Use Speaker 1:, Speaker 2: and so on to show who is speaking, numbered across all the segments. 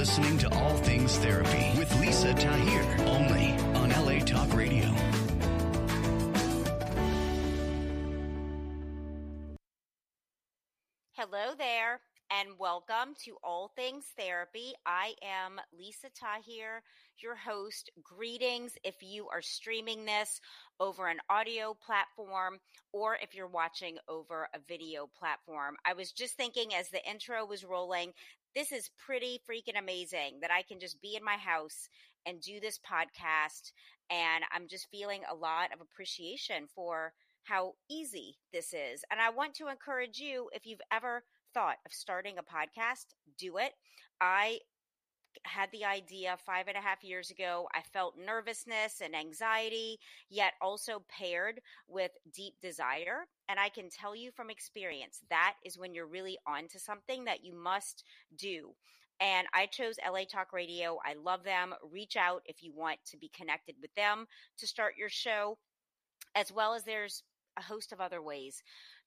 Speaker 1: listening to All Things Therapy with Lisa Tahir, only on LA Talk Radio.
Speaker 2: Hello there, and welcome to All Things Therapy. I am Lisa Tahir, your host. Greetings if you are streaming this over an audio platform or if you're watching over a video platform. I was just thinking as the intro was rolling, this is pretty freaking amazing that I can just be in my house and do this podcast. And I'm just feeling a lot of appreciation for how easy this is. And I want to encourage you if you've ever thought of starting a podcast, do it. I had the idea five and a half years ago. I felt nervousness and anxiety, yet also paired with deep desire. And I can tell you from experience, that is when you're really onto something that you must do. And I chose LA Talk Radio. I love them. Reach out if you want to be connected with them to start your show, as well as there's a host of other ways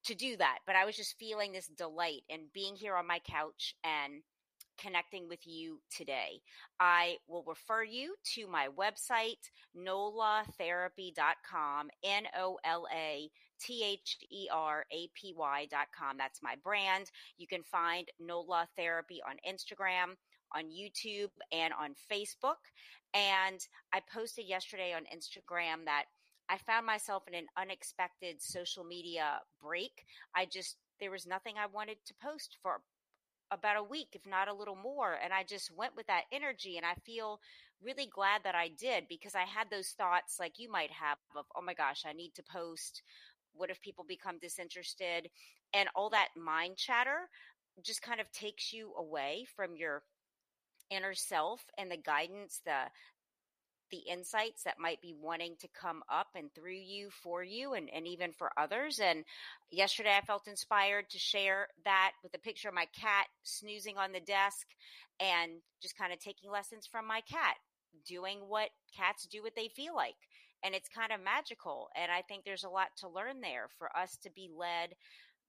Speaker 2: to do that. But I was just feeling this delight and being here on my couch and connecting with you today. I will refer you to my website, nolatherapy.com, N O L A T H E R A P Y.com. That's my brand. You can find NOLA Therapy on Instagram on YouTube and on Facebook. And I posted yesterday on Instagram that I found myself in an unexpected social media break. I just, there was nothing I wanted to post for about a week, if not a little more. And I just went with that energy. And I feel really glad that I did because I had those thoughts like you might have of, oh my gosh, I need to post. What if people become disinterested? And all that mind chatter just kind of takes you away from your inner self and the guidance, the the insights that might be wanting to come up and through you for you and, and even for others. And yesterday I felt inspired to share that with a picture of my cat snoozing on the desk and just kind of taking lessons from my cat doing what cats do what they feel like and it's kind of magical and i think there's a lot to learn there for us to be led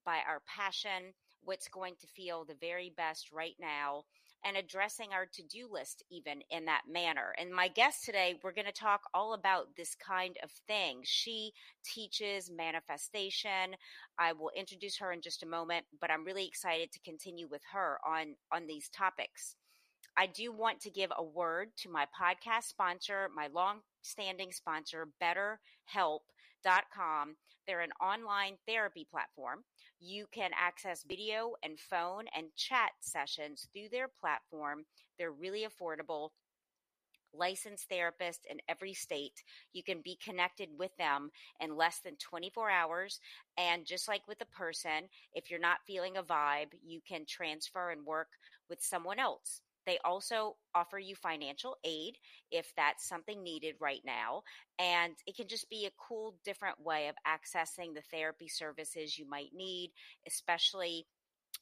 Speaker 2: by our passion, what's going to feel the very best right now, and addressing our to do list even in that manner. And my guest today, we're going to talk all about this kind of thing. She teaches manifestation. I will introduce her in just a moment, but I'm really excited to continue with her on, on these topics. I do want to give a word to my podcast sponsor, my long standing sponsor, BetterHelp.com. They're an online therapy platform. You can access video and phone and chat sessions through their platform. They're really affordable licensed therapist in every state. You can be connected with them in less than 24 hours. And just like with a person, if you're not feeling a vibe, you can transfer and work with someone else. They also offer you financial aid if that's something needed right now. And it can just be a cool, different way of accessing the therapy services you might need, especially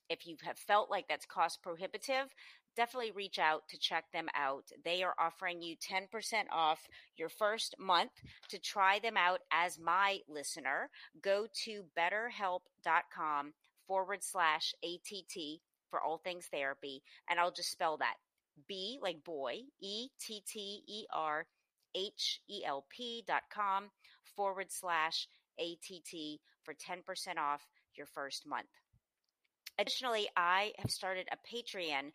Speaker 2: if you have felt like that's cost prohibitive, definitely reach out to check them out. They are offering you 10% off your first month to try them out as my listener. Go to betterhelp.com forward slash ATT for all things therapy. And I'll just spell that B like boy, E T T E R H E L P dot com forward slash ATT for 10% off your first month. Additionally, I have started a Patreon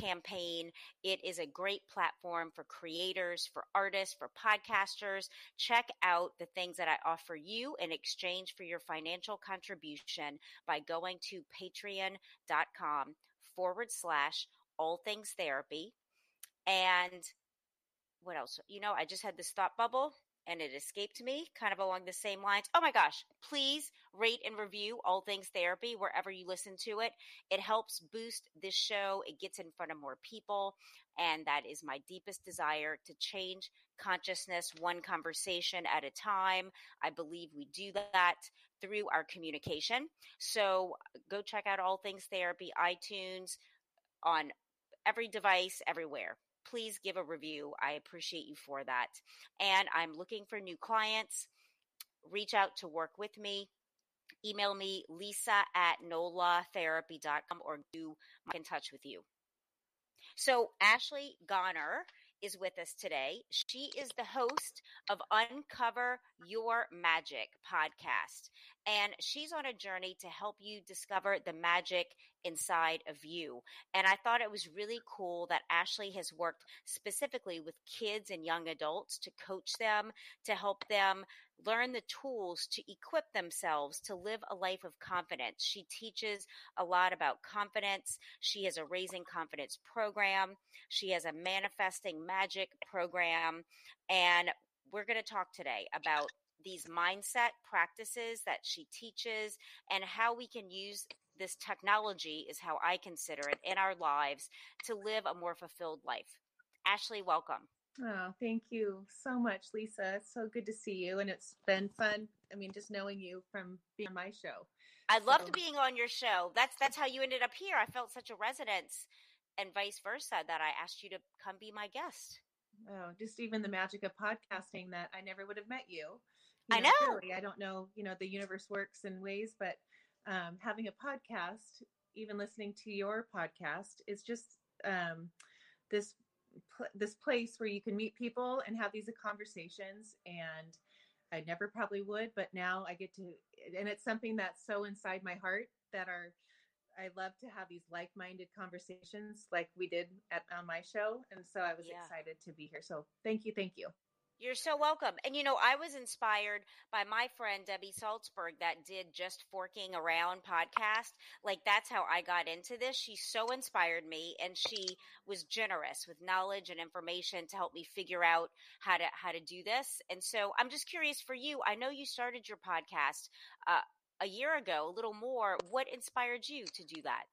Speaker 2: campaign. It is a great platform for creators, for artists, for podcasters. Check out the things that I offer you in exchange for your financial contribution by going to patreon.com forward slash all things therapy. And what else? You know, I just had this thought bubble and it escaped me kind of along the same lines. Oh my gosh, please rate and review All Things Therapy wherever you listen to it. It helps boost this show, it gets in front of more people. And that is my deepest desire to change consciousness one conversation at a time. I believe we do that through our communication. So go check out All Things Therapy, iTunes, on every device, everywhere please give a review. I appreciate you for that. And I'm looking for new clients. Reach out to work with me. Email me, lisa at nolatherapy.com, or do get in touch with you. So, Ashley Goner is with us today. She is the host of Uncover Your Magic podcast, and she's on a journey to help you discover the magic inside of you. And I thought it was really cool that Ashley has worked specifically with kids and young adults to coach them, to help them learn the tools to equip themselves to live a life of confidence. She teaches a lot about confidence. She has a raising confidence program. She has a manifesting magic program. And we're going to talk today about these mindset practices that she teaches and how we can use this technology is how I consider it in our lives to live a more fulfilled life. Ashley, welcome.
Speaker 3: Oh, thank you so much, Lisa. It's so good to see you. And it's been fun. I mean, just knowing you from being on my show.
Speaker 2: I loved so. being on your show. That's that's how you ended up here. I felt such a resonance and vice versa that I asked you to come be my guest.
Speaker 3: Oh, just even the magic of podcasting that I never would have met you.
Speaker 2: you I know.
Speaker 3: Really, I don't know, you know, the universe works in ways, but um, having a podcast, even listening to your podcast, is just um, this pl- this place where you can meet people and have these conversations and I never probably would, but now I get to, and it's something that's so inside my heart that are, I love to have these like-minded conversations like we did at on my show, and so I was yeah. excited to be here. So thank you, thank you.
Speaker 2: You're so welcome. And you know, I was inspired by my friend Debbie Salzberg that did just forking around podcast. Like that's how I got into this. She so inspired me and she was generous with knowledge and information to help me figure out how to how to do this. And so I'm just curious for you. I know you started your podcast uh, a year ago, a little more. What inspired you to do that?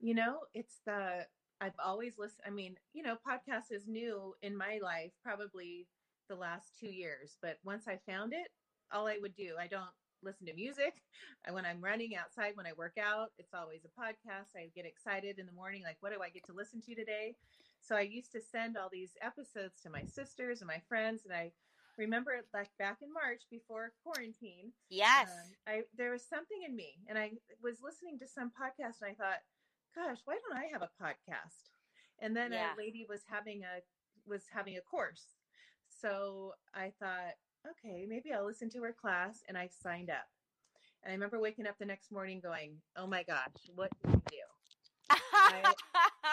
Speaker 3: You know, it's the I've always listened. I mean, you know, podcast is new in my life, probably the last two years. But once I found it, all I would do, I don't listen to music. When I'm running outside, when I work out, it's always a podcast. I get excited in the morning, like, what do I get to listen to today? So I used to send all these episodes to my sisters and my friends. And I remember like back in March before quarantine.
Speaker 2: Yes. Um,
Speaker 3: I, there was something in me and I was listening to some podcast and I thought, gosh, why don't I have a podcast? And then yeah. a lady was having a, was having a course so I thought, okay, maybe I'll listen to her class. And I signed up. And I remember waking up the next morning going, oh my gosh, what do we do? I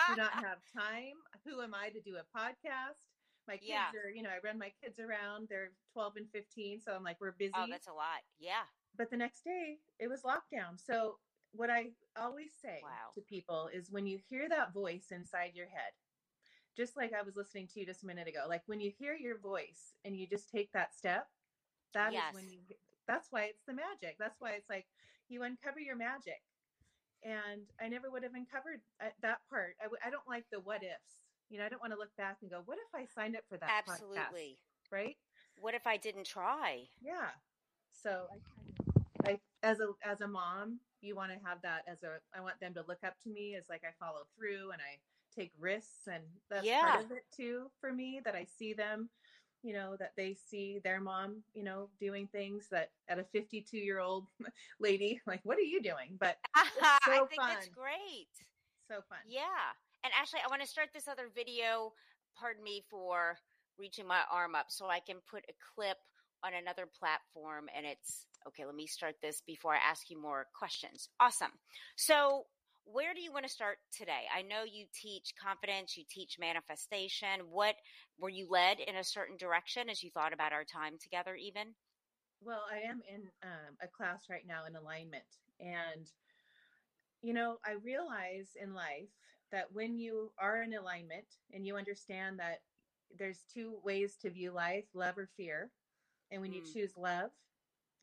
Speaker 3: do not have time. Who am I to do a podcast? My kids yeah. are, you know, I run my kids around. They're 12 and 15. So I'm like, we're oh, busy.
Speaker 2: Oh, that's a lot. Yeah.
Speaker 3: But the next day it was lockdown. So what I always say wow. to people is when you hear that voice inside your head, just like I was listening to you just a minute ago. Like when you hear your voice and you just take that step, that yes. is when you that's why it's the magic. That's why it's like you uncover your magic. And I never would have uncovered uh, that part. I w- I don't like the what ifs. You know, I don't want to look back and go, what if I signed up for that?
Speaker 2: Absolutely.
Speaker 3: Podcast? Right.
Speaker 2: What if I didn't try?
Speaker 3: Yeah. So I, I, as a, as a mom, you want to have that as a, I want them to look up to me as like I follow through and I, take risks and that's yeah. part of it too for me that I see them you know that they see their mom you know doing things that at a 52 year old lady like what are you doing? But
Speaker 2: so I think fun. that's great.
Speaker 3: So fun.
Speaker 2: Yeah. And actually I want to start this other video pardon me for reaching my arm up so I can put a clip on another platform and it's okay let me start this before I ask you more questions. Awesome. So where do you want to start today? I know you teach confidence, you teach manifestation. What were you led in a certain direction as you thought about our time together, even?
Speaker 3: Well, I am in um, a class right now in alignment. And, you know, I realize in life that when you are in alignment and you understand that there's two ways to view life love or fear. And when mm. you choose love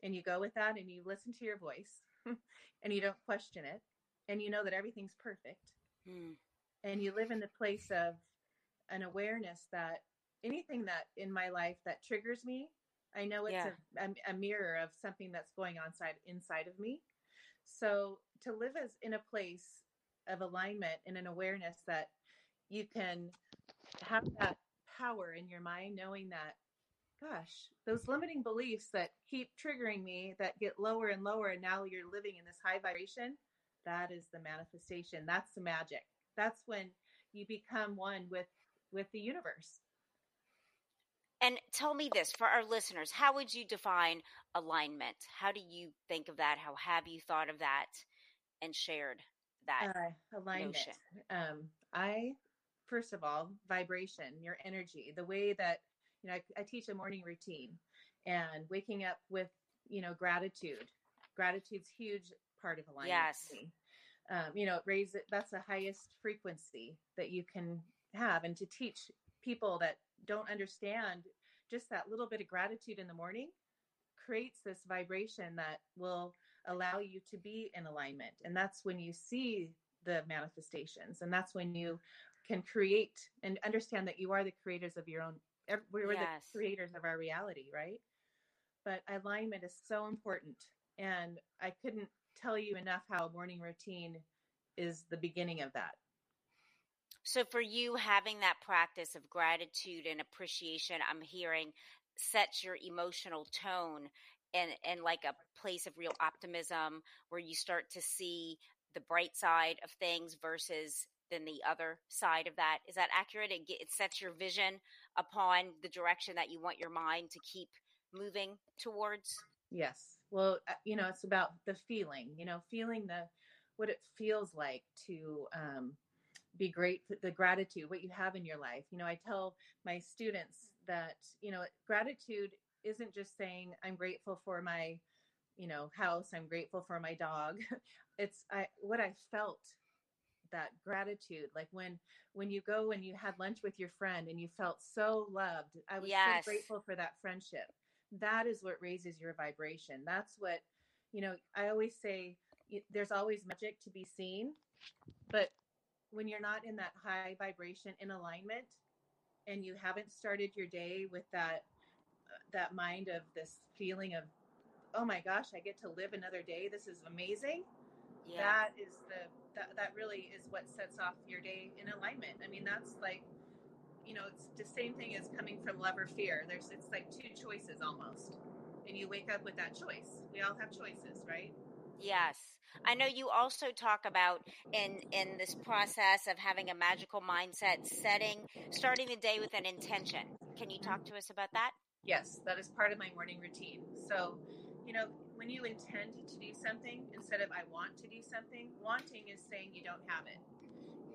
Speaker 3: and you go with that and you listen to your voice and you don't question it, and you know that everything's perfect mm. and you live in the place of an awareness that anything that in my life that triggers me i know it's yeah. a, a, a, mirror of something that's going on side inside of me so to live as in a place of alignment and an awareness that you can have that power in your mind knowing that gosh those limiting beliefs that keep triggering me that get lower and lower and now you're living in this high vibration that is the manifestation. That's the magic. That's when you become one with with the universe.
Speaker 2: And tell me this for our listeners, how would you define alignment? How do you think of that? How have you thought of that and shared that
Speaker 3: uh, alignment? Um, I first of all, vibration, your energy, the way that you know I, I teach a morning routine, and waking up with you know gratitude. Gratitude's huge part of alignment.
Speaker 2: Yes.
Speaker 3: Um, you know, raise it. That's the highest frequency that you can have, and to teach people that don't understand just that little bit of gratitude in the morning creates this vibration that will allow you to be in alignment and that's when you see the manifestations and that's when you can create and understand that you are the creators of your own we're yes. the creators of our reality right but alignment is so important and i couldn't tell you enough how a morning routine is the beginning of that
Speaker 2: so for you having that practice of gratitude and appreciation, I'm hearing sets your emotional tone and and like a place of real optimism where you start to see the bright side of things versus than the other side of that. Is that accurate? It, it sets your vision upon the direction that you want your mind to keep moving towards.
Speaker 3: Yes. Well, uh, you know, it's about the feeling. You know, feeling the what it feels like to um, be great the gratitude what you have in your life you know i tell my students that you know gratitude isn't just saying i'm grateful for my you know house i'm grateful for my dog it's i what i felt that gratitude like when when you go and you had lunch with your friend and you felt so loved i was yes. so grateful for that friendship that is what raises your vibration. That's what you know i always say there's always magic to be seen but when you're not in that high vibration in alignment and you haven't started your day with that uh, that mind of this feeling of oh my gosh i get to live another day. This is amazing yeah. that is the that, that really is what sets off your day in alignment. I mean that's like you know it's the same thing as coming from love or fear there's it's like two choices almost and you wake up with that choice we all have choices right
Speaker 2: yes I know you also talk about in in this process of having a magical mindset, setting starting the day with an intention. Can you mm-hmm. talk to us about that?
Speaker 3: Yes, that is part of my morning routine. So, you know, when you intend to do something instead of I want to do something, wanting is saying you don't have it.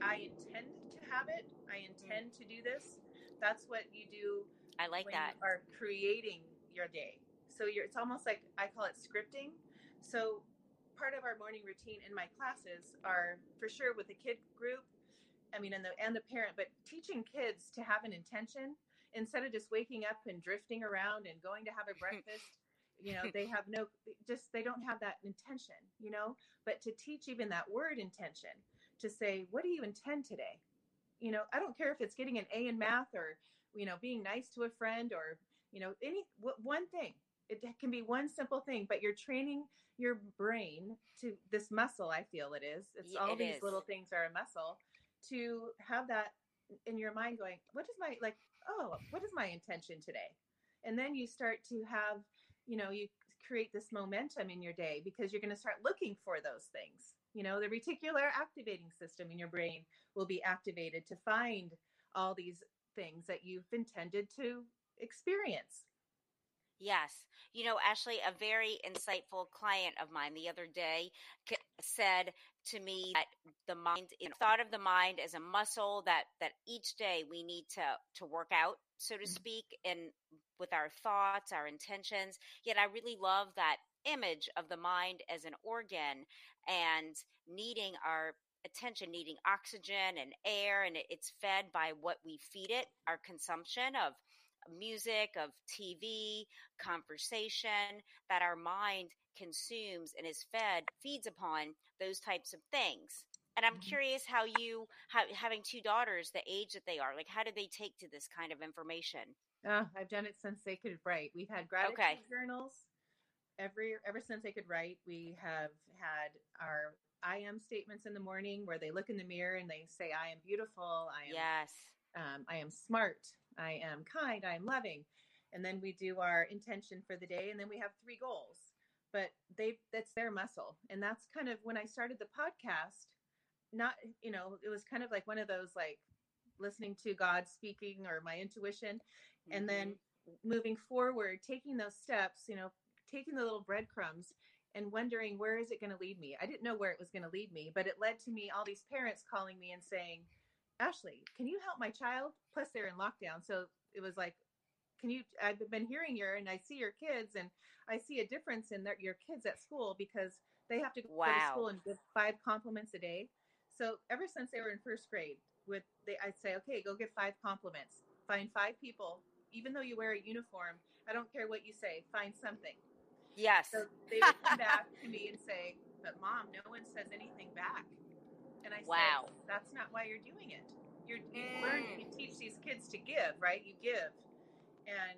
Speaker 3: I intend to have it. I mm. intend to do this. That's what you do.
Speaker 2: I like that.
Speaker 3: are creating your day. So you're it's almost like I call it scripting. So part of our morning routine in my classes are for sure with the kid group i mean and the and the parent but teaching kids to have an intention instead of just waking up and drifting around and going to have a breakfast you know they have no just they don't have that intention you know but to teach even that word intention to say what do you intend today? You know i don't care if it's getting an a in math or you know being nice to a friend or you know any one thing. It can be one simple thing but you're training your brain to this muscle i feel it is it's all it these is. little things are a muscle to have that in your mind going what is my like oh what is my intention today? And then you start to have you know you create this momentum in your day because you're going to start looking for those things you know the reticular activating system in your brain will be activated to find all these things that you've intended to experience
Speaker 2: Yes. You know, Ashley, a very insightful client of mine the other day said to me that the mind, you know, thought of the mind as a muscle that, that each day we need to, to work out, so to mm-hmm. speak, and with our thoughts, our intentions. Yet I really love that image of the mind as an organ and needing our attention needing oxygen and air and it's fed by what we feed it our consumption of music, of TV, conversation that our mind consumes and is fed, feeds upon those types of things. And I'm mm-hmm. curious how you, how, having two daughters, the age that they are, like how do they take to this kind of information?
Speaker 3: Uh, I've done it since they could write. We've had gratitude okay. journals every ever since they could write. We have had our I am statements in the morning where they look in the mirror and they say, "I am beautiful. I am
Speaker 2: yes.
Speaker 3: Um, I am smart. I am kind, I am loving. And then we do our intention for the day, and then we have three goals. But they that's their muscle. And that's kind of when I started the podcast, not you know it was kind of like one of those like listening to god speaking or my intuition. And then
Speaker 2: Mm-hmm.
Speaker 3: moving forward taking those steps you know taking the little breadcrumbs and wondering where is it going to lead me? I didn't know where it was going to lead me but it led to me all these parents calling me and saying ashley can you help my child? Plus they're in lockdown so it was like can you i've been hearing your and i see your kids and i see a difference in their, your kids at school because they have to go to school and give five compliments a day. So ever since they were in first grade with they i'd say okay go give five compliments. Find five people even though you wear a uniform i don't care what you say find something.
Speaker 2: Yes.
Speaker 3: so they would come back to me and say but mom no one says anything back. And i said,
Speaker 2: Wow.
Speaker 3: said that's not why you're doing it. You're you learn
Speaker 2: Mm.
Speaker 3: you teach these kids to give right? You give. And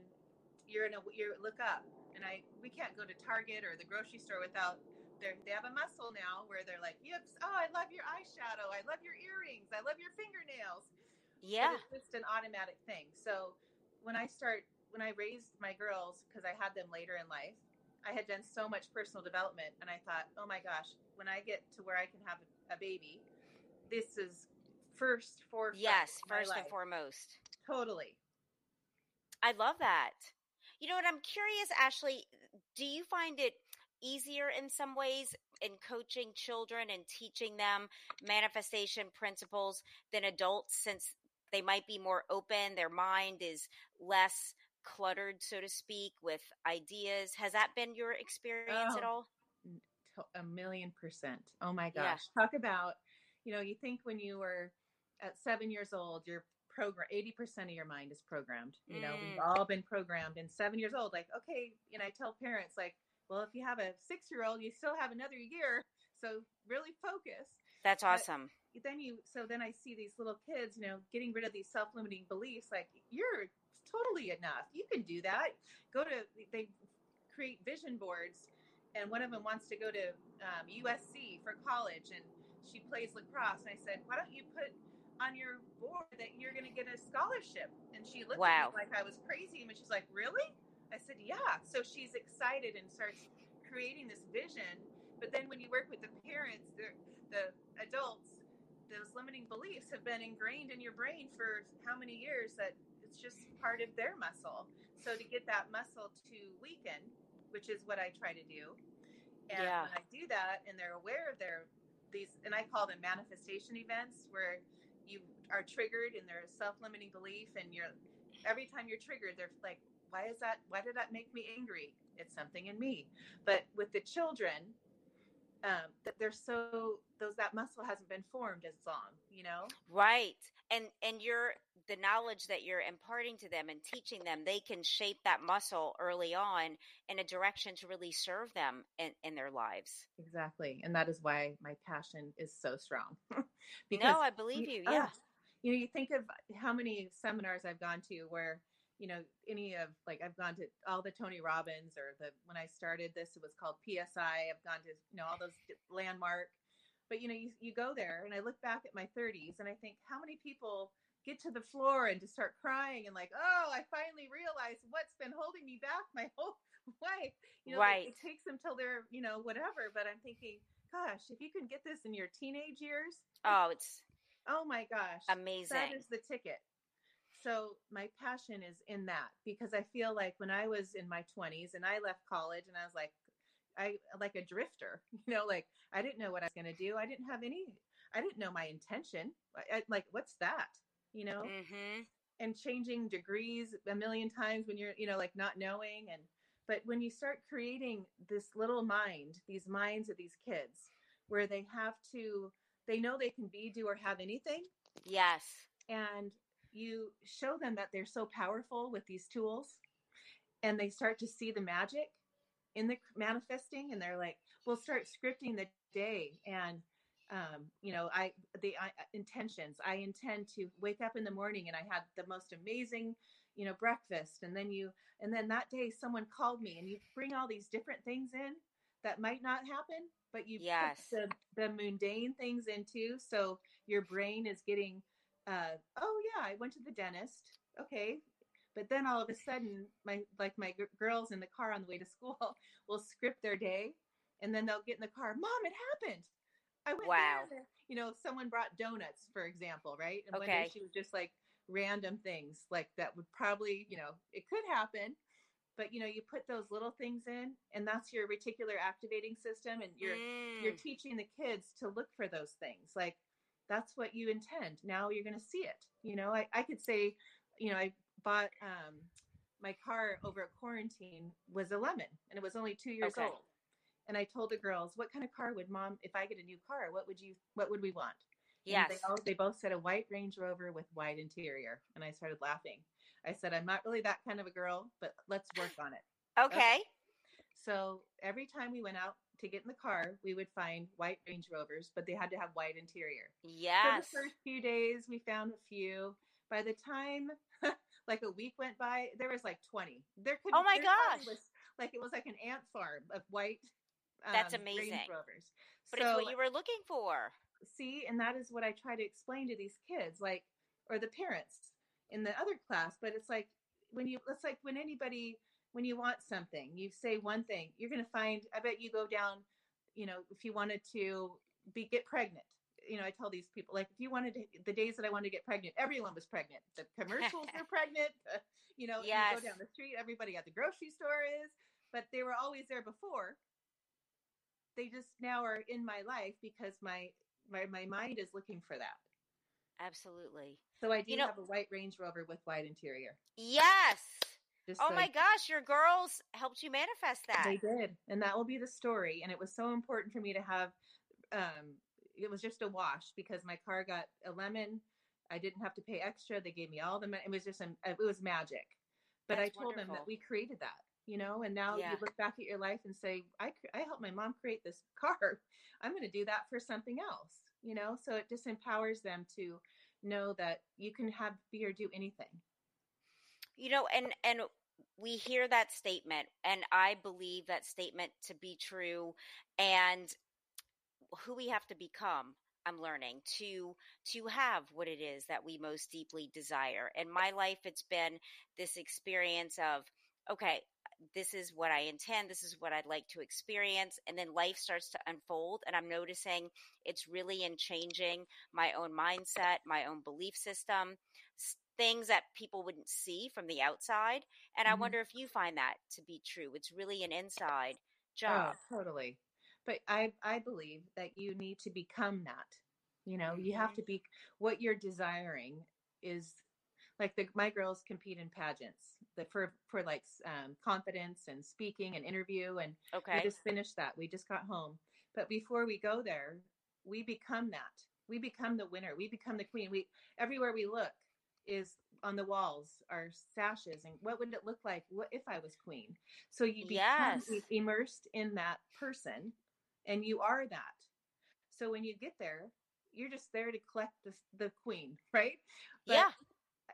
Speaker 3: you're in a you look up. And i we can't go to target or the grocery store without they they have a muscle now where they're like yips oh i love your eyeshadow i love your earrings i love your fingernails
Speaker 2: yeah.
Speaker 3: but it's just an automatic thing. So when I start, when I raised my girls, because I had them later in life, I had done so much personal development, and I thought, oh my gosh, when I get to where I can have a baby, this is first for
Speaker 2: Yes. First and
Speaker 3: life.
Speaker 2: foremost.
Speaker 3: Totally.
Speaker 2: I love that. You know what? I'm curious, Ashley, do you find it easier in some ways in coaching children and teaching them manifestation principles than adults since they might be more open? Their mind is less cluttered, so to speak, with ideas. Has that been your experience at
Speaker 3: Oh.
Speaker 2: all?
Speaker 3: A million percent. Oh my
Speaker 2: Yeah.
Speaker 3: gosh. Talk about, you know, you think when you were at seven years old, your program, 80% of your mind is programmed. You know, we've
Speaker 2: Mm.
Speaker 3: all been programmed. And seven years old, like, okay, and I tell parents, like, well, if you have a six year old, you still have another year. So really focus.
Speaker 2: That's
Speaker 3: But-
Speaker 2: awesome.
Speaker 3: Then you, so then I see these little kids, you know, getting rid of these self limiting beliefs. Like, you're totally enough. You can do that. Go to, they create vision boards. And one of them wants to go to um, USC for college and she plays lacrosse. And I said, why don't you put on your board that you're going to get a scholarship? And she looked
Speaker 2: Wow.
Speaker 3: at me like I was crazy. And she's like, really? I said, yeah. So she's excited and starts creating this vision. But then when you work with the parents, the, the adults, those limiting beliefs have been ingrained in your brain for how many years that it's just part of their muscle. So to get that muscle to weaken, which is what I try to do. And
Speaker 2: Yeah.
Speaker 3: when I do that and they're aware of their these and I call them manifestation events where you are triggered and there's self-limiting belief and you're every time you're triggered they're like why is that why did that make me angry it's something in me but with the children um that they're so those that muscle hasn't been formed as long you know
Speaker 2: Right. And and you're the knowledge that you're imparting to them and teaching them, they can shape that muscle early on in a direction to really serve them in, in their lives.
Speaker 3: exactly and that is why my passion is so strong
Speaker 2: no, I believe you. Yeah.
Speaker 3: ah, you know you think of how many seminars i've gone to where you know any of like i've gone to all the tony robbins or the when i started this it was called psi i've gone to you know all those landmark but you know you, you go there and i look back at my 30s and i think how many people get to the floor and just start crying and like oh i finally realized what's been holding me back my whole life you know
Speaker 2: Right.
Speaker 3: it, it takes them till they're you know whatever but i'm thinking gosh if you can get this in your teenage years
Speaker 2: Oh, it's
Speaker 3: oh my gosh
Speaker 2: amazing.
Speaker 3: that is the ticket. So my passion is in that because I feel like when I was in my 20s and I left college and I was like I like a drifter, you know, like I didn't know what I was going to do. I didn't have any I didn't know my intention. I, I, like what's that? You know?
Speaker 2: hmm
Speaker 3: and changing degrees a million times when you're you know like not knowing and but when you start creating this little mind these minds of these kids where they have to they know they can be do or have anything
Speaker 2: Yes.
Speaker 3: and you show them that they're so powerful with these tools and they start to see the magic in the manifesting and they're like we'll start scripting the day and um, you know i the I, intentions. I intend to wake up in the morning and i had the most amazing you know breakfast. And then you and then that day someone called me and you bring all these different things in that might not happen but you
Speaker 2: Yes.
Speaker 3: put the, the mundane things in too. So your brain is getting uh, oh yeah i went to the dentist okay but then all of a sudden my like my g- girls in the car on the way to school will script their day and then they'll get in the car mom it happened I went
Speaker 2: Wow.
Speaker 3: there. You know, someone brought donuts, for example, right? And one
Speaker 2: Okay.
Speaker 3: day she was just like random things like that would probably, you know, it could happen. But you know, you put those little things in, and that's your reticular activating system, and you're you're
Speaker 2: Mm.
Speaker 3: teaching the kids to look for those things. Like that's what you intend. Now you're going to see it. You know, I, I could say, you know, I bought um, my car over at quarantine was a lemon, and it was only two years
Speaker 2: Okay.
Speaker 3: old. And I told the girls, "What kind of car would mom? If I get a new car, what would you? What would we want?"
Speaker 2: Yes.
Speaker 3: They, all, they both said a white Range Rover with white interior, and I started laughing. I said, "I'm not really that kind of a girl, but let's work on it."
Speaker 2: okay.
Speaker 3: So every time we went out to get in the car, we would find white Range Rovers, but they had to have white interior.
Speaker 2: Yes.
Speaker 3: For the first few days, we found a few. By the time like a week went by, there was like 20. There could
Speaker 2: Oh my gosh.
Speaker 3: was, like it was like an ant farm of white
Speaker 2: That's
Speaker 3: um,
Speaker 2: amazing.
Speaker 3: Range Rovers.
Speaker 2: but it's
Speaker 3: So,
Speaker 2: what you were looking for.
Speaker 3: see, and that is what I try to explain to these kids, like or the parents in the other class, but it's like when you it's like when anybody when you want something, you say one thing, you're going to find I bet you go down, you know, if you wanted to be get pregnant. You know, I tell these people like if you wanted to, the days that I wanted to get pregnant, everyone was pregnant. The commercials were pregnant. uh, you know,
Speaker 2: Yes.
Speaker 3: you go down the street, everybody at the grocery store is, but they were always there before. They just now are in my life because my my my mind is looking for that.
Speaker 2: Absolutely.
Speaker 3: So I do
Speaker 2: You know-
Speaker 3: have a white Range Rover with white interior.
Speaker 2: Yes.
Speaker 3: Just
Speaker 2: Oh my gosh, your girls helped you manifest that.
Speaker 3: They did, and that will be the story. And it was so important for me to have. Um, it was just a wash because my car got a lemon. I didn't have to pay extra. They gave me all the money. It was just an, it was magic. But
Speaker 2: That's
Speaker 3: I told them that we created that, you know. And now
Speaker 2: Yeah.
Speaker 3: you look back at your life and say, I I helped my mom create this car. I'm going to do that for something else, you know. So it just empowers them to know that you can have be or do anything.
Speaker 2: You know and and we hear that statement and i believe that statement to be true and who we have to become i'm learning to to have what it is that we most deeply desire. In my life it's been this experience of okay this is what i intend this is what i'd like to experience and then life starts to unfold and i'm noticing it's really in changing my own mindset my own belief system things that people wouldn't see from the outside. And I
Speaker 3: Mhm.
Speaker 2: wonder if you find that to be true. It's really an inside job.
Speaker 3: Oh, totally. But I I believe that you need to become that. You know, you have to be what you're desiring is like the my girls compete in pageants that for for like um, confidence and speaking and interview and
Speaker 2: okay.
Speaker 3: we just finished that. We just got home. But before we go there, we become that. We become the winner. We become the queen. We everywhere we look is on the walls are sashes and what would it look like what if I was queen? So you become
Speaker 2: Yes.
Speaker 3: immersed in that person and you are that. So when you get there, you're just there to collect the the queen, right? But
Speaker 2: yeah.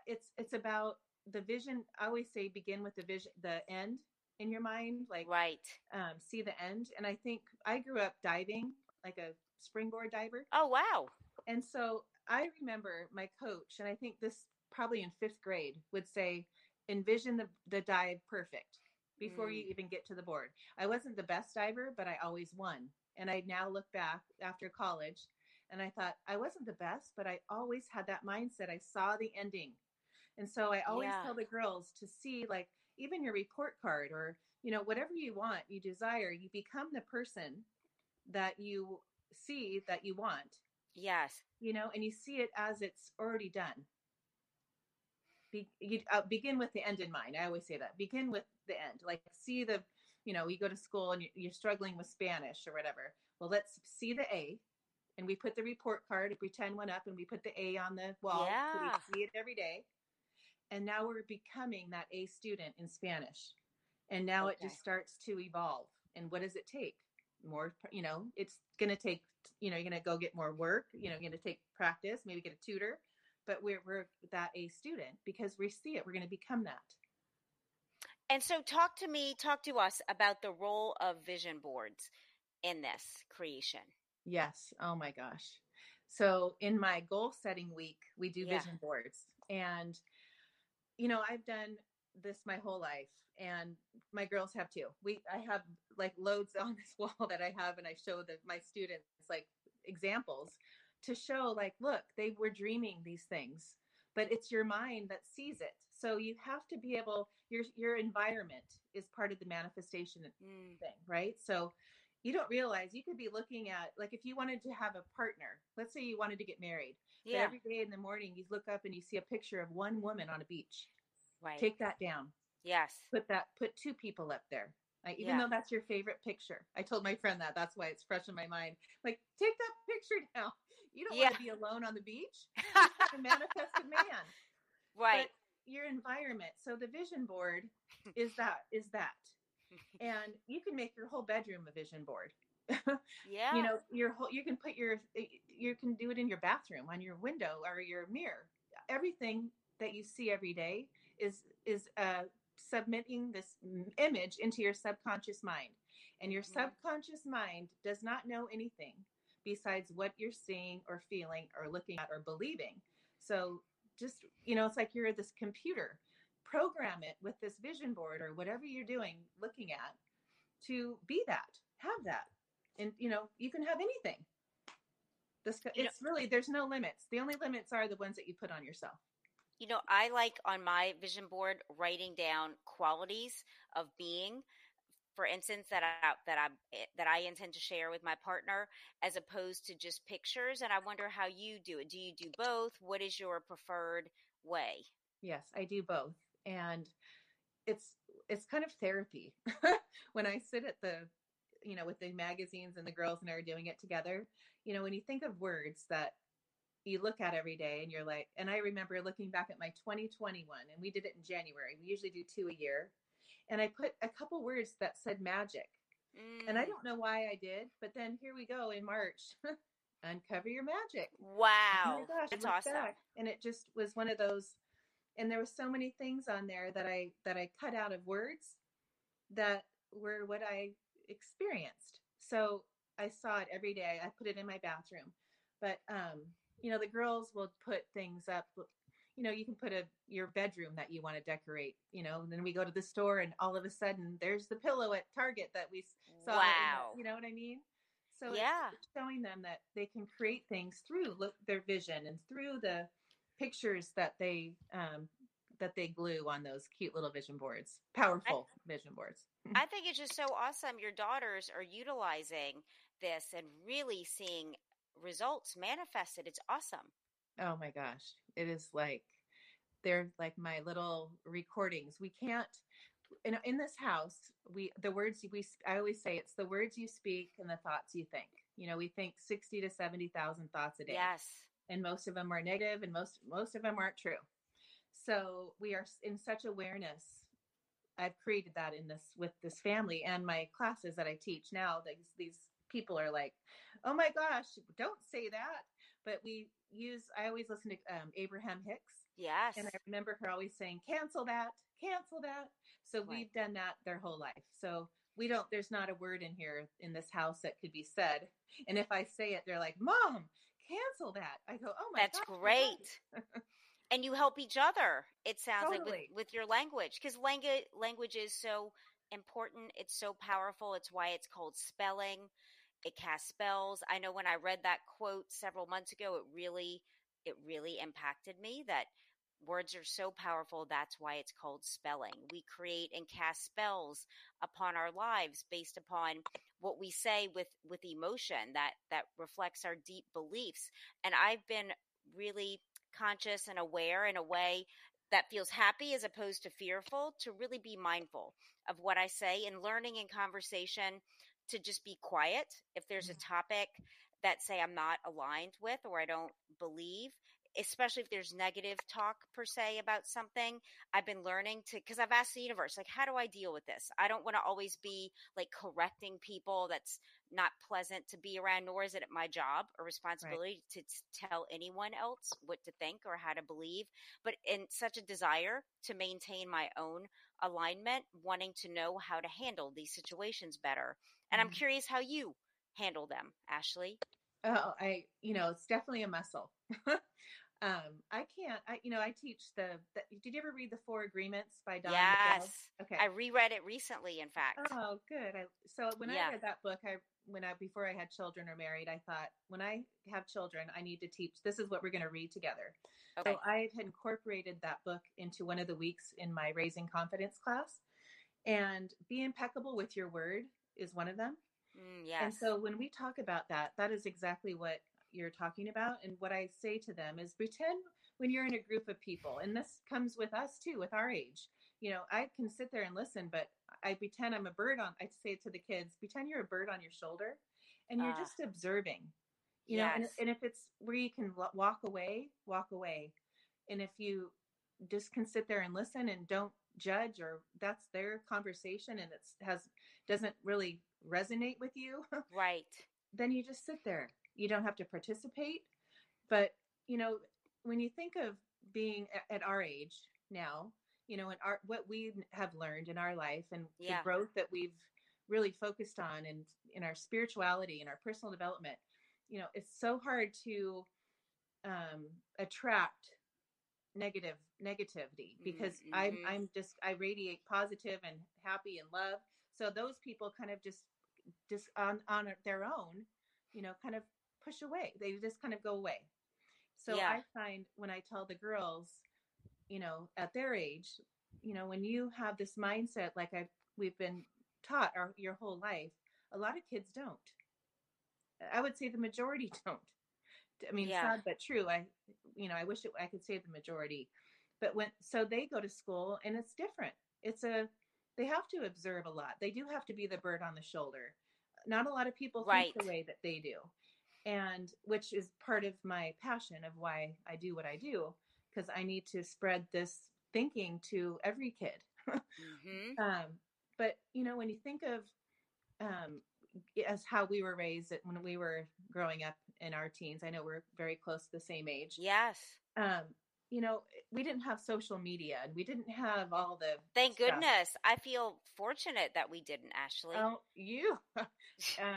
Speaker 3: it's it's about the vision. I always say begin with the vision the end in your mind like
Speaker 2: Right.
Speaker 3: um, see the end. And I think I grew up diving, like a springboard diver.
Speaker 2: Oh, wow.
Speaker 3: And so I remember my coach, and I think this probably in fifth grade would say, envision the, the dive perfect before you
Speaker 2: Mm.
Speaker 3: even get to the board. I wasn't the best diver, but I always won. And I now look back after college and I thought I wasn't the best, but I always had that mindset. I saw the ending. And so I always
Speaker 2: Yeah.
Speaker 3: tell the girls to see like even your report card or you know whatever you want, you desire, you become the person that you see that you want,
Speaker 2: Yes.
Speaker 3: you know, and you see it as it's already done. Be, you uh, begin with the end in mind. I always say that. Begin with the end. Like see the, you know, you go to school and you- you're struggling with Spanish or whatever. Well, let's see the A, and we put the report card, pretend one up, and we put the A on the wall. So
Speaker 2: Yeah.
Speaker 3: we see it every day. And now we're becoming that A student in Spanish. And now it just starts to evolve. And what does it take? More, you know, it's going to take, you know, you're going to go get more work, you know, you're going to take practice, maybe get a tutor, but we're, we're that A student because we see it. We're going to become that.
Speaker 2: And so talk to me, talk to us about the role of vision boards in this creation.
Speaker 3: Yes. Oh my gosh. So in my goal setting week, we do
Speaker 2: Yeah.
Speaker 3: vision boards. And, you know, I've done this my whole life and my girls have too. We I have like loads on this wall that I have and I show the my students like examples to show like look they were dreaming these things but it's your mind that sees it so you have to be able your your environment is part of the manifestation
Speaker 2: Mm.
Speaker 3: thing right so you don't realize you could be looking at like if you wanted to have a partner let's say you wanted to get married
Speaker 2: Yeah.
Speaker 3: every day in the morning you look up and you see a picture of one woman on a beach
Speaker 2: Right.
Speaker 3: take that down
Speaker 2: yes.
Speaker 3: put that put two people up there like, even
Speaker 2: Yeah.
Speaker 3: though that's your favorite picture i told my friend that that's why it's fresh in my mind. Like take that picture down you don't want to be alone on the beach. You have a manifested man.
Speaker 2: Right.
Speaker 3: but your environment so the vision board is that is that. And you can make your whole bedroom a vision board.
Speaker 2: Yeah.
Speaker 3: you know your whole you can put your you can do it in your bathroom on your window or your mirror. Everything that you see every day is is uh submitting this image into your subconscious mind. And your
Speaker 2: Mhm.
Speaker 3: subconscious mind does not know anything besides what you're seeing or feeling or looking at or believing. So just you know it's like you're this computer. Program it with this vision board or whatever you're doing looking at to be that have that. And you know you can have anything. This it's really there's no limits. The only limits are the ones that you put on yourself
Speaker 2: You know, I like on my vision board writing down qualities of being, for instance, that I that I eh, that I intend to share with my partner, as opposed to just pictures. And I wonder how you do it. Do you do both? What is your preferred way?
Speaker 3: yes i do both and it's it's kind of therapy when i sit at the you know with the magazines and the girls and i are doing it together you know when you think of words that you look at every day and you're like and i remember looking back at my 2021 and we did it in january. We usually do two a year. And i put a couple words that said magic. And i
Speaker 2: Mm,
Speaker 3: don't know why i did but then here we go in march uncover your magic. Oh
Speaker 2: Wow,
Speaker 3: my gosh
Speaker 2: that's awesome.
Speaker 3: back. and it just was one of those and there was so many things on there that i that i cut out of words that were what i experienced. So i saw it every day. I put it in my bathroom. But um you know the girls will put things up you know you can put a your bedroom that you want to decorate you know and then we go to the store and all of a sudden there's the pillow at target that we saw
Speaker 2: Wow.
Speaker 3: you know what i mean so
Speaker 2: Yeah.
Speaker 3: it's showing them that they can create things through look their vision and through the pictures that they um that they glue on those cute little vision boards powerful vision boards
Speaker 2: I think it's just so awesome. Your daughters are utilizing this and really seeing results manifested. It's awesome.
Speaker 3: oh my gosh it is like they're like my little recordings we can't in, in this house we the words we i always say it's the words you speak and the thoughts you think you know we think 60 to 70,000 thoughts a day
Speaker 2: Yes.
Speaker 3: and most of them are negative and most most of them aren't true so we are in such awareness i've created that in this with this family and my classes that i teach now these these people are like oh my gosh don't say that but we use i always listen to um, abraham hicks
Speaker 2: Yes.
Speaker 3: and i remember her always saying cancel that cancel that so
Speaker 2: Right.
Speaker 3: we've done that their whole life so we don't there's not a word in here in this house that could be said and if i say it they're like mom cancel that i go oh my
Speaker 2: That's
Speaker 3: gosh,
Speaker 2: great. and you help each other. It sounds like with, with your language because language language is so important. It's so powerful. It's why it's called spelling. It casts spells. I know when I read that quote several months ago, it really it really impacted me that words are so powerful. That's why it's called spelling. We create and cast spells upon our lives based upon what we say with with emotion that that reflects our deep beliefs. And I've been really conscious and aware in a way that feels happy as opposed to fearful to really be mindful of what I say and learning in conversation to just be quiet if there's a topic that say I'm not aligned with or I don't believe especially if there's negative talk per se about something i've been learning to because i've asked the universe like how do i deal with this? I don't want to always be like correcting people that's not pleasant to be around nor is it my job or responsibility to t- tell anyone else what to think or how to believe but in such a desire to maintain my own alignment wanting to know how to handle these situations better and i'm
Speaker 3: Mhm.
Speaker 2: curious how you handle them ashley
Speaker 3: Oh, I, you know, it's definitely a muscle. um, I can't. I you know I teach the, the. Did you ever read the Four Agreements by Don?
Speaker 2: Yes.
Speaker 3: McDowell? Okay.
Speaker 2: I reread it recently, in fact.
Speaker 3: Oh, good. I, so when
Speaker 2: Yeah.
Speaker 3: I read that book, I when I before I had children or married, I thought when I have children, I need to teach. This is what we're going to read together.
Speaker 2: Okay.
Speaker 3: So I had incorporated that book into one of the weeks in my Raising Confidence class, and be impeccable with your word is one of them.
Speaker 2: Mm, yes.
Speaker 3: And so when we talk about that, that is exactly what you're talking about. And what I say to them is pretend when you're in a group of people, and this comes with us too, with our age. You know, I can sit there and listen, but I pretend I'm a bird on, I say to the kids, pretend you're a bird on your shoulder and you're
Speaker 2: Ah.
Speaker 3: just observing, you know, and, and if it's where you can walk away, walk away. And if you just can sit there and listen and don't judge or that's their conversation and it's has doesn't really resonate with you
Speaker 2: right.
Speaker 3: then you just sit there. You don't have to participate. But, you know, when you think of being at our age now, you know, and our what we have learned in our life and
Speaker 2: Yeah.
Speaker 3: the growth that we've really focused on and in our spirituality and our personal development, you know, it's so hard to um attract negative negativity because I'm
Speaker 2: mhm.
Speaker 3: I'm just I radiate positive and happy and love. So those people kind of just just on on their own, you know, kind of push away. They just kind of go away. So
Speaker 2: Yeah.
Speaker 3: I find when I tell the girls, you know, at their age, you know, when you have this mindset like I we've been taught our your whole life, a lot of kids don't. I would say the majority don't. I mean,
Speaker 2: Yeah.
Speaker 3: sad but true. I, you know, I wish it, I could say the majority, but when so they go to school and it's different. It's a they have to observe a lot. They do have to be the bird on the shoulder. Not a lot of people think the way that they do, and which is part of my passion of why I do what I do because I need to spread this thinking to every kid.
Speaker 2: hmm
Speaker 3: Um, but you know, when you think of um, as how we were raised when we were growing up in our teens, I know we're very close to the same age.
Speaker 2: Yes.
Speaker 3: Um, you know, we didn't have social media and we didn't have all the
Speaker 2: Thank
Speaker 3: stuff.
Speaker 2: goodness. I feel fortunate that we didn't, Ashley.
Speaker 3: Oh, you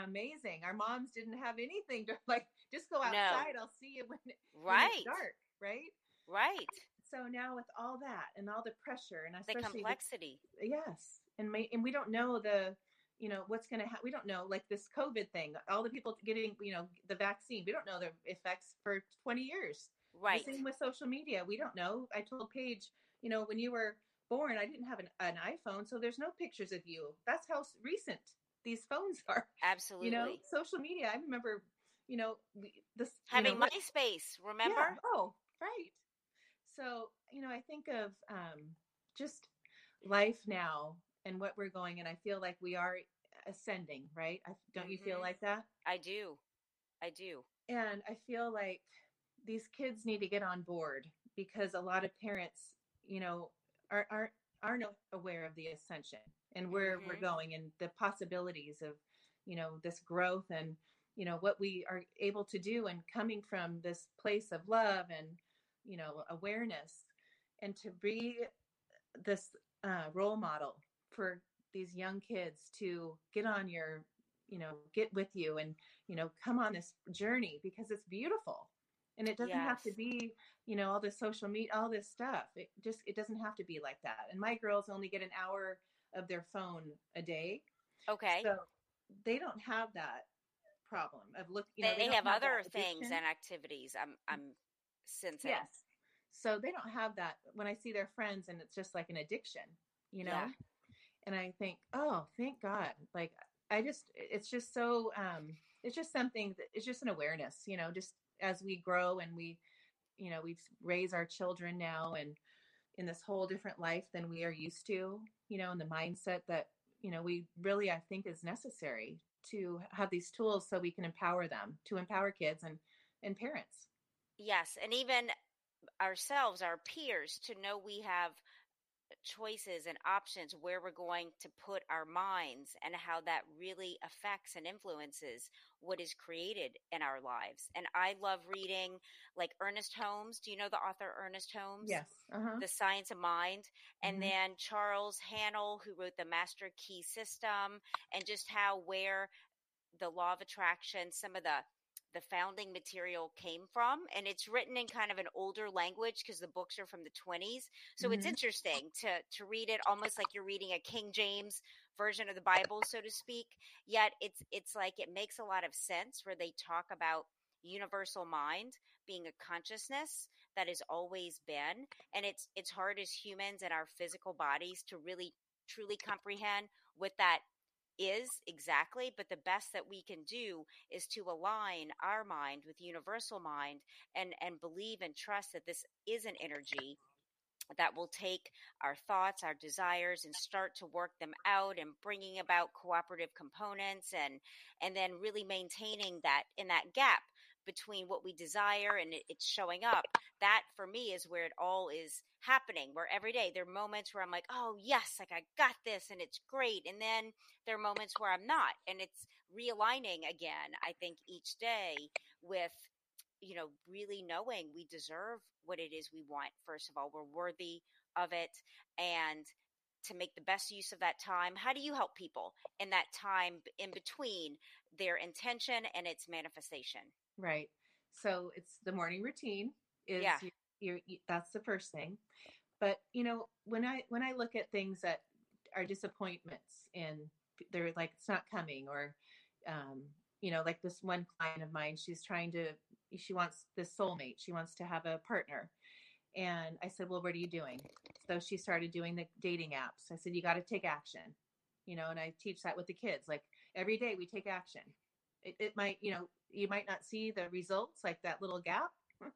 Speaker 3: amazing! Our moms didn't have anything to like. Just go
Speaker 2: No.
Speaker 3: outside. I'll see you when, it- when
Speaker 2: right.
Speaker 3: it's dark, right?
Speaker 2: Right.
Speaker 3: So now with all that and all the pressure and
Speaker 2: The
Speaker 3: especially the
Speaker 2: complexity.
Speaker 3: yes and may, and we don't know the you know what's going to happen we don't know like this covid thing all the people getting you know the vaccine we don't know the effects for 20 years
Speaker 2: Right.
Speaker 3: the same with social media we don't know i told paige you know when you were born i didn't have an, an iphone so there's no pictures of you that's how recent these phones are
Speaker 2: Absolutely.
Speaker 3: you know social media i remember you know we, this you
Speaker 2: Having
Speaker 3: know, what-
Speaker 2: MySpace,
Speaker 3: yeah,
Speaker 2: remember?
Speaker 3: oh, right. So, you know, I think of um, just life now and what we're going, and I feel like we are ascending, right? I, don't you feel
Speaker 2: Mhm.
Speaker 3: like that?
Speaker 2: I do. I do.
Speaker 3: And I feel like these kids need to get on board because a lot of parents, you know, are are aren't aware of the ascension and where we're
Speaker 2: Mhm.
Speaker 3: going and the possibilities of, you know, this growth and you know what we are able to do and coming from this place of love and you know awareness and to be this uh, role model for these young kids to get on your you know get with you and you know come on this journey because it's beautiful and it doesn't have to be you know all this social media all this stuff it just it doesn't have to be like that and my girls only get an hour of their phone a day
Speaker 2: Okay.
Speaker 3: so they don't have that problem of look you know
Speaker 2: they,
Speaker 3: don't
Speaker 2: have
Speaker 3: that
Speaker 2: other things and activities. I'm I'm sensing.
Speaker 3: Yes. So they don't have that when I see their friends and it's just like an addiction, you know?
Speaker 2: Yeah.
Speaker 3: And I think, oh, thank God. Like I just it's just so um it's just something that it's just an awareness, you know, just as we grow and we you know, we raise our children now and in this whole different life than we are used to, you know, and the mindset that, you know, we really I think is necessary to have these tools so we can empower them, to empower kids and and parents.
Speaker 2: Yes, and even ourselves, our peers, to know we have choices and options where we're going to put our minds and how that really affects and influences what is created in our lives. And I love reading like Ernest Holmes. Do you know the author Ernest Holmes?
Speaker 3: Yes. Uh-huh.
Speaker 2: The Science of Mind. And
Speaker 3: Mhm.
Speaker 2: then Charles Haanel, who wrote the Master Key System, and just how where the law of attraction, some of the the founding material came from. And it's written in kind of an older language because the books are from the 20s. So mm-hmm. it's interesting to, to read it almost like you're reading a King James version of the Bible, so to speak. Yet it's, it's like it makes a lot of sense where they talk about universal mind being a consciousness that has always been and it's it's hard as humans and our physical bodies to really truly comprehend what that is exactly, but the best that we can do is to align our mind with universal mind and, and believe and trust that this is an energy that will take our thoughts, our desires and start to work them out and bringing about cooperative components and, and then really maintaining that in that gap between what we desire and it's showing up. That for me is where it all is happening. Where every day there are moments where I'm like, oh, yes, like I got this and it's great. And then there are moments where I'm not. And it's realigning again, I think, each day with, you know, really knowing we deserve what it is we want. First of all, we're worthy of it. And to make the best use of that time? How do you help people in that time in between their intention and its manifestation?
Speaker 3: Right. So it's the morning routine is yeah. You're, you're, that's the first thing. But you know, when I when I look at things that are disappointments and they're like it's not coming or um, you know, like this one client of mine, she's trying to she wants this soulmate. She wants to have a partner. And I said, "Well, what are you doing?" So she started doing the dating apps. I said, "You got to take action." You know, and I teach that with the kids. Like every day we take action. It, it might, you know, you might not see the results like that little gap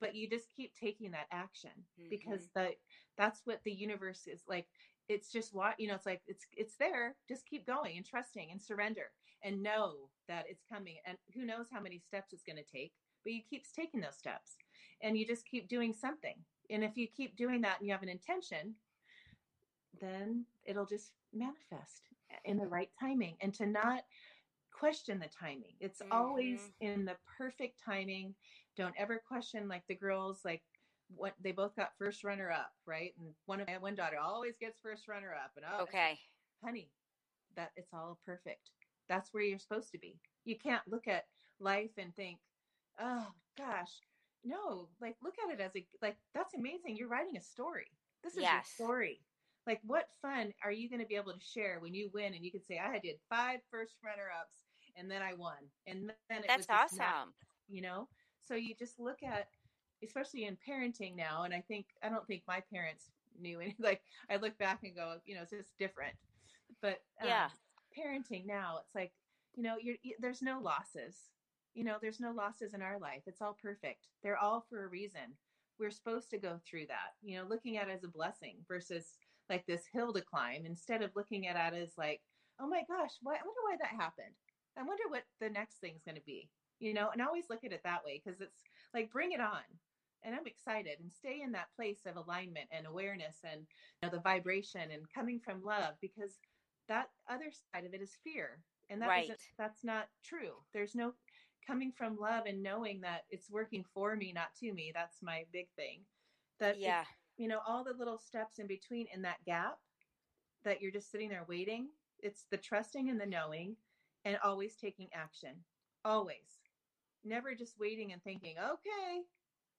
Speaker 3: but you just keep taking that action mm-hmm. because the that's what the universe is like it's just what you know it's like it's it's there just keep going and trusting and surrender and know that it's coming and who knows how many steps it's going to take but you keep taking those steps and you just keep doing something and if you keep doing that and you have an intention then it'll just manifest in the right timing and to not question the timing. It's mm-hmm. always in the perfect timing. Don't ever question like the girls like what they both got first runner up, right? And one of my one daughter always gets first runner up. And oh,
Speaker 2: okay,
Speaker 3: honey, that it's all perfect. That's where you're supposed to be. You can't look at life and think, oh gosh, no. Like look at it as a like that's amazing. You're writing a story. This is yes. your story like what fun are you going to be able to share when you win and you can say i did five first runner ups and then I won. And then it
Speaker 2: that's awesome. Not,
Speaker 3: you know, so you just look at, especially in parenting now, and I think I don't think my parents knew any. Like I look back and go, you know, it's just different. But
Speaker 2: um, yeah,
Speaker 3: parenting now, it's like you know, you're you, there's no losses. You know, there's no losses in our life. It's all perfect. They're all for a reason. We're supposed to go through that. You know, looking at it as a blessing versus like this hill to climb instead of looking at it as like, oh my gosh, why, I wonder why that happened. I wonder what the next thing's going to be, you know, and I always look at it that way because it's like, bring it on. And I'm excited and stay in that place of alignment and awareness and you know, the vibration and coming from love because that other side of it is fear. And that right. that's not true. There's no coming from love and knowing that it's working for me, not to me. That's my big thing. That,
Speaker 2: yeah,
Speaker 3: you know, all the little steps in between in that gap that you're just sitting there waiting. It's the trusting and the knowing and always taking action. Always. Never just waiting and thinking, okay,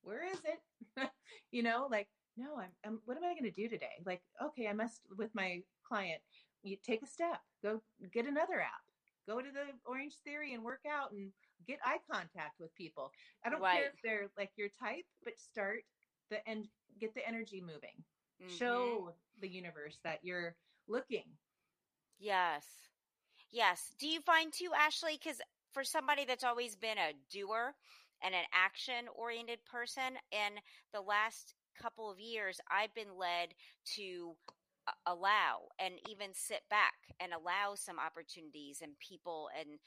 Speaker 3: where is it? you know, like, no, I'm, I'm what am I going to do today? Like, okay, I must, with my client, you take a step, go get another app, go to the Orange Theory and work out and get eye contact with people. I don't right. care if they're like your type, but start the and get the energy moving. Mm-hmm. Show the universe that you're looking.
Speaker 2: Yes. Yes. Do you find too, Ashley? Because for somebody that's always been a doer and an action oriented person, in the last couple of years, I've been led to allow and even sit back and allow some opportunities and people and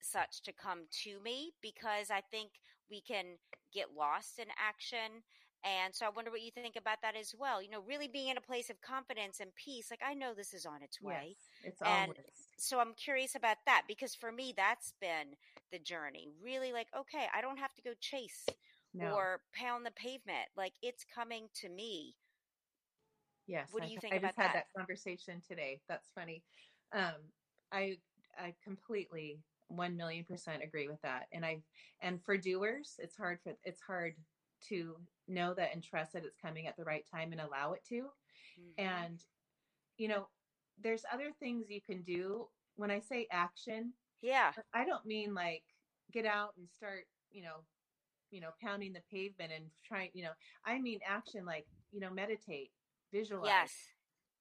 Speaker 2: such to come to me because I think we can get lost in action and so I wonder what you think about that as well. You know, really being in a place of confidence and peace. Like I know this is on its way.
Speaker 3: Yes, it's and always.
Speaker 2: so I'm curious about that because for me that's been the journey. Really like, okay, I don't have to go chase no. or pound the pavement. Like it's coming to me.
Speaker 3: Yes.
Speaker 2: What do
Speaker 3: you
Speaker 2: I, think
Speaker 3: I
Speaker 2: about
Speaker 3: just had that conversation today. That's funny. Um, I I completely 1 million percent agree with that. And I, and for doers, it's hard for, it's hard to know that and trust that it's coming at the right time and allow it to. Mm-hmm. And, you know, there's other things you can do. When I say action,
Speaker 2: yeah,
Speaker 3: I don't mean like get out and start, you know, you know, pounding the pavement and trying, you know, I mean action like, you know, meditate, visualize.
Speaker 2: Yes.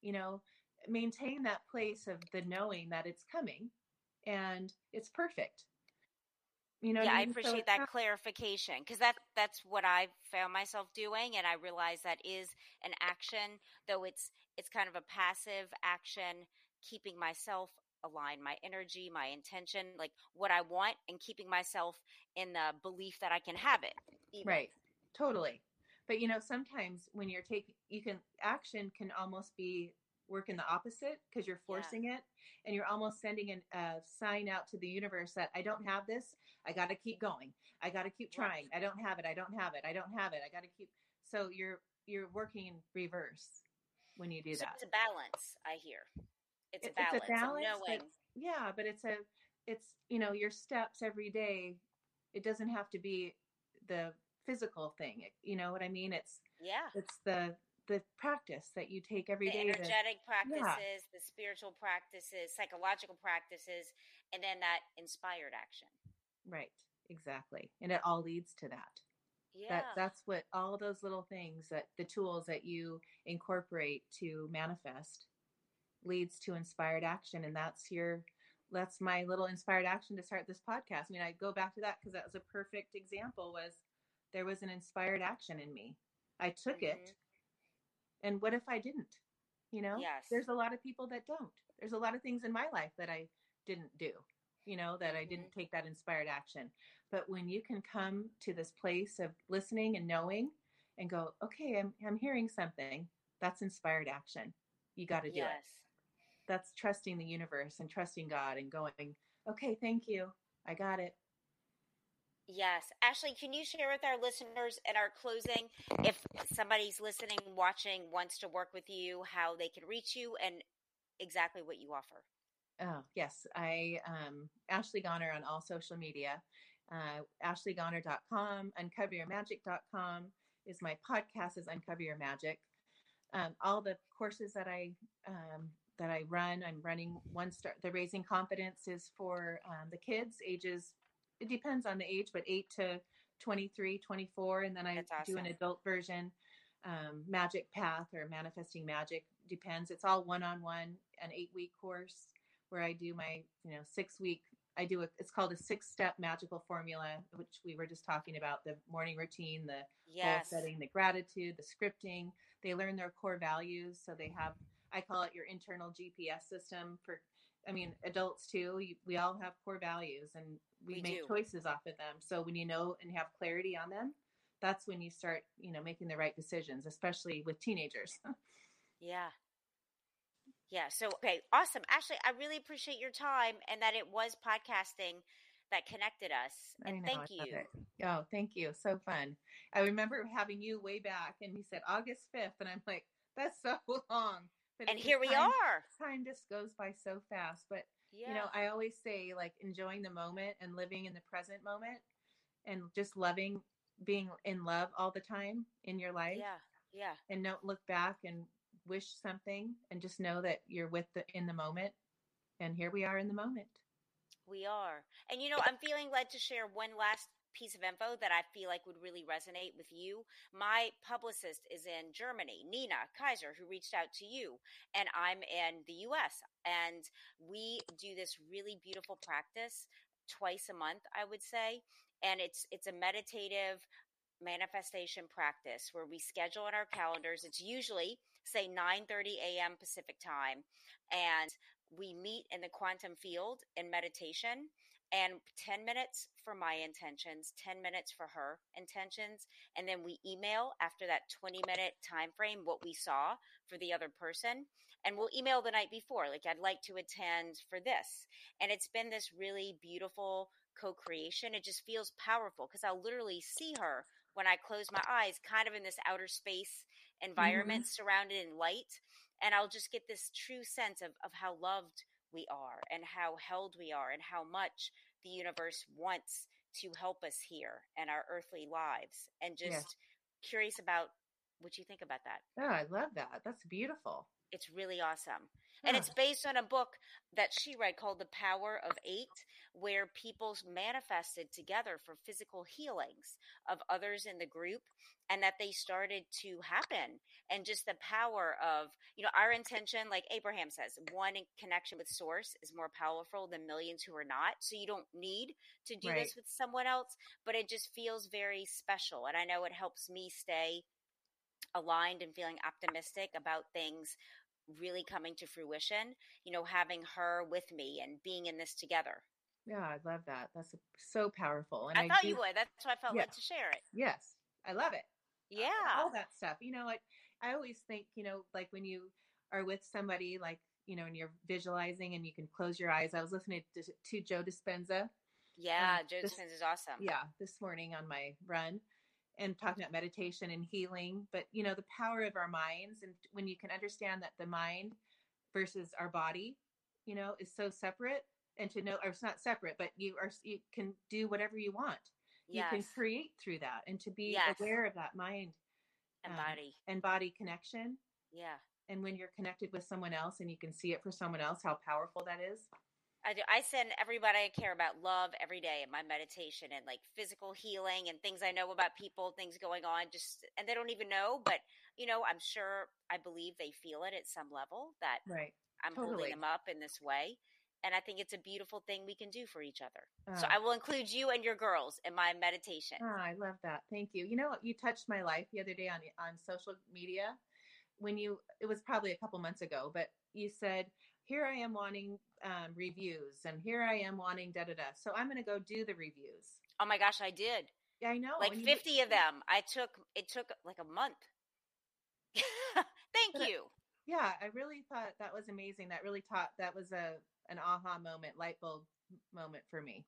Speaker 3: You know, maintain that place of the knowing that it's coming and it's perfect.
Speaker 2: You know, yeah, I, mean? I, appreciate so that not- clarification because that that's what I found myself doing, and I realize that is an action, though it's it's kind of a passive action, keeping myself aligned, my energy, my intention, like what I want, and keeping myself in the belief that I can have it.
Speaker 3: Even. Right, totally. But you know, sometimes when you're taking, you can action can almost be work in the opposite because you're forcing yeah. it and you're almost sending an, a sign out to the universe that I don't have this. I got to keep going. I got to keep trying. I don't have it. I don't have it. I don't have it. I got to keep. So you're you're working in reverse when you do
Speaker 2: so
Speaker 3: that.
Speaker 2: It's a balance. I hear. It's a balance. It's a balance.
Speaker 3: But, yeah, but it's a it's you know your steps every day. It doesn't have to be the physical thing. You know what I mean? It's
Speaker 2: yeah.
Speaker 3: It's the the practice that you take every
Speaker 2: the
Speaker 3: day.
Speaker 2: energetic to, practices, yeah. the spiritual practices, psychological practices, and then that inspired action.
Speaker 3: Right. Exactly. And it all leads to that.
Speaker 2: Yeah.
Speaker 3: That that's what all those little things that the tools that you incorporate to manifest leads to inspired action. And that's your that's my little inspired action to start this podcast. I mean, I go back to that because that was a perfect example was there was an inspired action in me. I took mm-hmm. it and what if I didn't? You know,
Speaker 2: yes.
Speaker 3: there's a lot of people that don't. There's a lot of things in my life that I didn't do, you know, that I didn't mm-hmm. take that inspired action. But when you can come to this place of listening and knowing and go, okay, I'm, I'm hearing something, that's inspired action. You got to do yes. it. That's trusting the universe and trusting God and going, okay, thank you. I got it.
Speaker 2: Yes. Ashley, can you share with our listeners at our closing if somebody's listening, watching, wants to work with you, how they can reach you and exactly what you offer?
Speaker 3: Oh, yes. I, um, Ashley Gonor on all social media. Uh, AshleyGonor.com, UncoverYourMagic.com is my podcast is Uncover Your Magic. Um, all the courses that I um, that I run, I'm running one star. The Raising Confidence is for um, the kids ages it depends on the age, but eight to 23, 24. And then I awesome. do an adult version, um, Magic Path or Manifesting Magic depends. It's all one on one, an eight week course where I do my, you know, six week. I do a, it's called a six step magical formula, which we were just talking about the morning routine, the
Speaker 2: yes.
Speaker 3: goal setting, the gratitude, the scripting. They learn their core values. So they have, I call it your internal GPS system for I mean, adults too. we all have core values, and we, we make do. choices off of them. So when you know and have clarity on them, that's when you start, you know, making the right decisions, especially with teenagers.
Speaker 2: yeah. Yeah. So, okay. Awesome. Ashley, I really appreciate your time and that it was podcasting that connected us. And know, thank you.
Speaker 3: Oh, thank you. So fun. I remember having you way back and you said August 5th. And I'm like, that's so long.
Speaker 2: But and here we
Speaker 3: time,
Speaker 2: are.
Speaker 3: Time just goes by so fast. But yeah. you know, I always say like enjoying the moment and living in the present moment and just loving being in love all the time in your life.
Speaker 2: Yeah. Yeah.
Speaker 3: And don't look back and wish something and just know that you're with the in the moment. And here we are in the moment.
Speaker 2: We are. And you know, I'm feeling led to share one last piece of info that I feel like would really resonate with you. My publicist is in Germany, Nina Kaiser, who reached out to you, and I'm in the US. And we do this really beautiful practice twice a month, I would say. And it's it's a meditative manifestation practice where we schedule in our calendars. It's usually say 9:30 a.m. Pacific time and we meet in the quantum field in meditation and 10 minutes for my intentions 10 minutes for her intentions and then we email after that 20 minute time frame what we saw for the other person and we'll email the night before like i'd like to attend for this and it's been this really beautiful co-creation it just feels powerful because i'll literally see her when i close my eyes kind of in this outer space environment mm-hmm. surrounded in light and i'll just get this true sense of, of how loved we are and how held we are and how much the universe wants to help us here and our earthly lives and just yeah. curious about what you think about that.
Speaker 3: Yeah, I love that. That's beautiful.
Speaker 2: It's really awesome. And it's based on a book that she read called The Power of Eight, where people manifested together for physical healings of others in the group and that they started to happen. And just the power of, you know, our intention, like Abraham says, one in connection with source is more powerful than millions who are not. So you don't need to do right. this with someone else, but it just feels very special. And I know it helps me stay aligned and feeling optimistic about things really coming to fruition, you know, having her with me and being in this together.
Speaker 3: Yeah, I love that. That's so powerful.
Speaker 2: And I, I thought do, you would. That's why I felt yeah. like to share it.
Speaker 3: Yes, I love it.
Speaker 2: Yeah,
Speaker 3: all that stuff. You know, I I always think, you know, like when you are with somebody, like you know, and you're visualizing and you can close your eyes. I was listening to, to Joe Dispenza.
Speaker 2: Yeah, um, Joe Dispenza is awesome.
Speaker 3: Yeah, this morning on my run, and talking about meditation and healing, but you know, the power of our minds. And when you can understand that the mind versus our body, you know, is so separate and to know, or it's not separate, but you are, you can do whatever you want. Yes. You can create through that and to be yes. aware of that mind
Speaker 2: and um, body
Speaker 3: and body connection.
Speaker 2: Yeah.
Speaker 3: And when you're connected with someone else and you can see it for someone else, how powerful that is.
Speaker 2: I do. I send everybody I care about love every day in my meditation and like physical healing and things I know about people, things going on, just and they don't even know, but you know, I'm sure I believe they feel it at some level that
Speaker 3: right.
Speaker 2: I'm totally. holding them up in this way. And I think it's a beautiful thing we can do for each other. so ah. I will include you and your girls in my meditation.
Speaker 3: Oh, I love that. Thank you. You know, you touched my life the other day on on social media when you it was probably a couple months ago, but you said here I am wanting um, reviews and here I am wanting da da da. So I'm going to go do the reviews.
Speaker 2: Oh my gosh, I did.
Speaker 3: Yeah, I know.
Speaker 2: Like 50 of them. I took, it took like a month. Thank but you.
Speaker 3: I, yeah, I really thought that was amazing. That really taught, that was a, an aha moment, light bulb moment for me.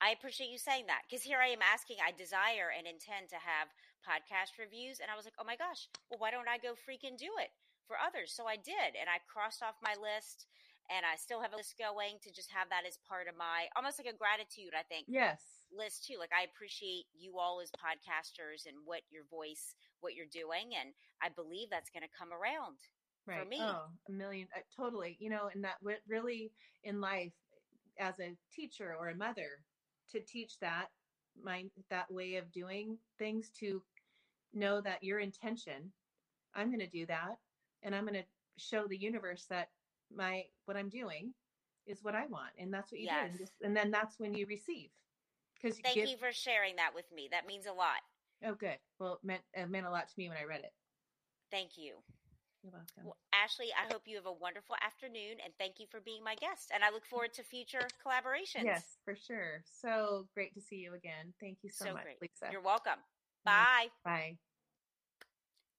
Speaker 2: I appreciate you saying that because here I am asking, I desire and intend to have podcast reviews. And I was like, oh my gosh, well, why don't I go freaking do it? For others. So I did, and I crossed off my list, and I still have a list going to just have that as part of my almost like a gratitude. I think
Speaker 3: yes
Speaker 2: list too. Like I appreciate you all as podcasters and what your voice, what you're doing, and I believe that's going to come around
Speaker 3: right.
Speaker 2: for me.
Speaker 3: Oh, a million, uh, totally. You know, and that really in life as a teacher or a mother to teach that mind that way of doing things to know that your intention i'm going to do that and I'm going to show the universe that my what I'm doing is what I want, and that's what you yes. do, and, just, and, then that's when you receive.
Speaker 2: Because thank you, you for sharing that with me. That means a lot.
Speaker 3: Oh, good. Well, it meant it meant a lot to me when I read it.
Speaker 2: Thank you.
Speaker 3: You're welcome.
Speaker 2: Well, Ashley, I hope you have a wonderful afternoon and thank you for being my guest. And I look forward to future collaborations.
Speaker 3: Yes, for sure. So great to see you again. Thank you so, so much, great. Lisa.
Speaker 2: You're welcome. Bye.
Speaker 3: Bye.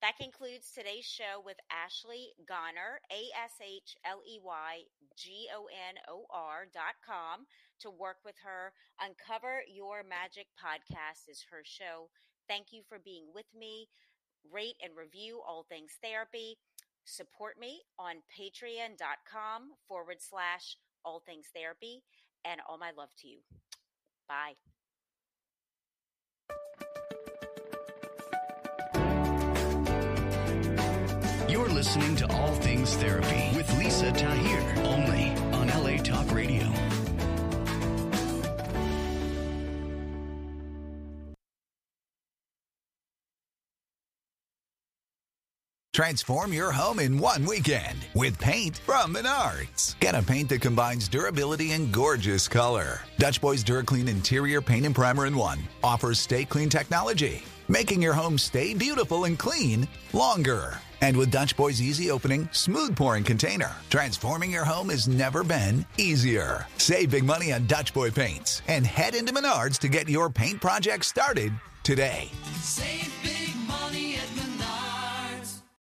Speaker 2: That concludes today's show with Ashley Gonor, A S H L E Y G O N O R dot com to work with her. Uncover Your Magic podcast is her show. Thank you for being with me. Rate and review All Things Therapy. Support me on patreon.com forward slash All Things Therapy. And all my love to you. Bye.
Speaker 1: Listening to All Things Therapy with Lisa Tahir, only on LA Talk Radio.
Speaker 4: Transform your home in one weekend with paint from Menards. Get a paint that combines durability and gorgeous color. Dutch Boys DuraClean Interior Paint and Primer in One offers stay clean technology, making your home stay beautiful and clean longer. And with Dutch Boy's easy opening, smooth pouring container, transforming your home has never been easier. Save big money on Dutch Boy paints and head into Menards to get your paint project started today. Save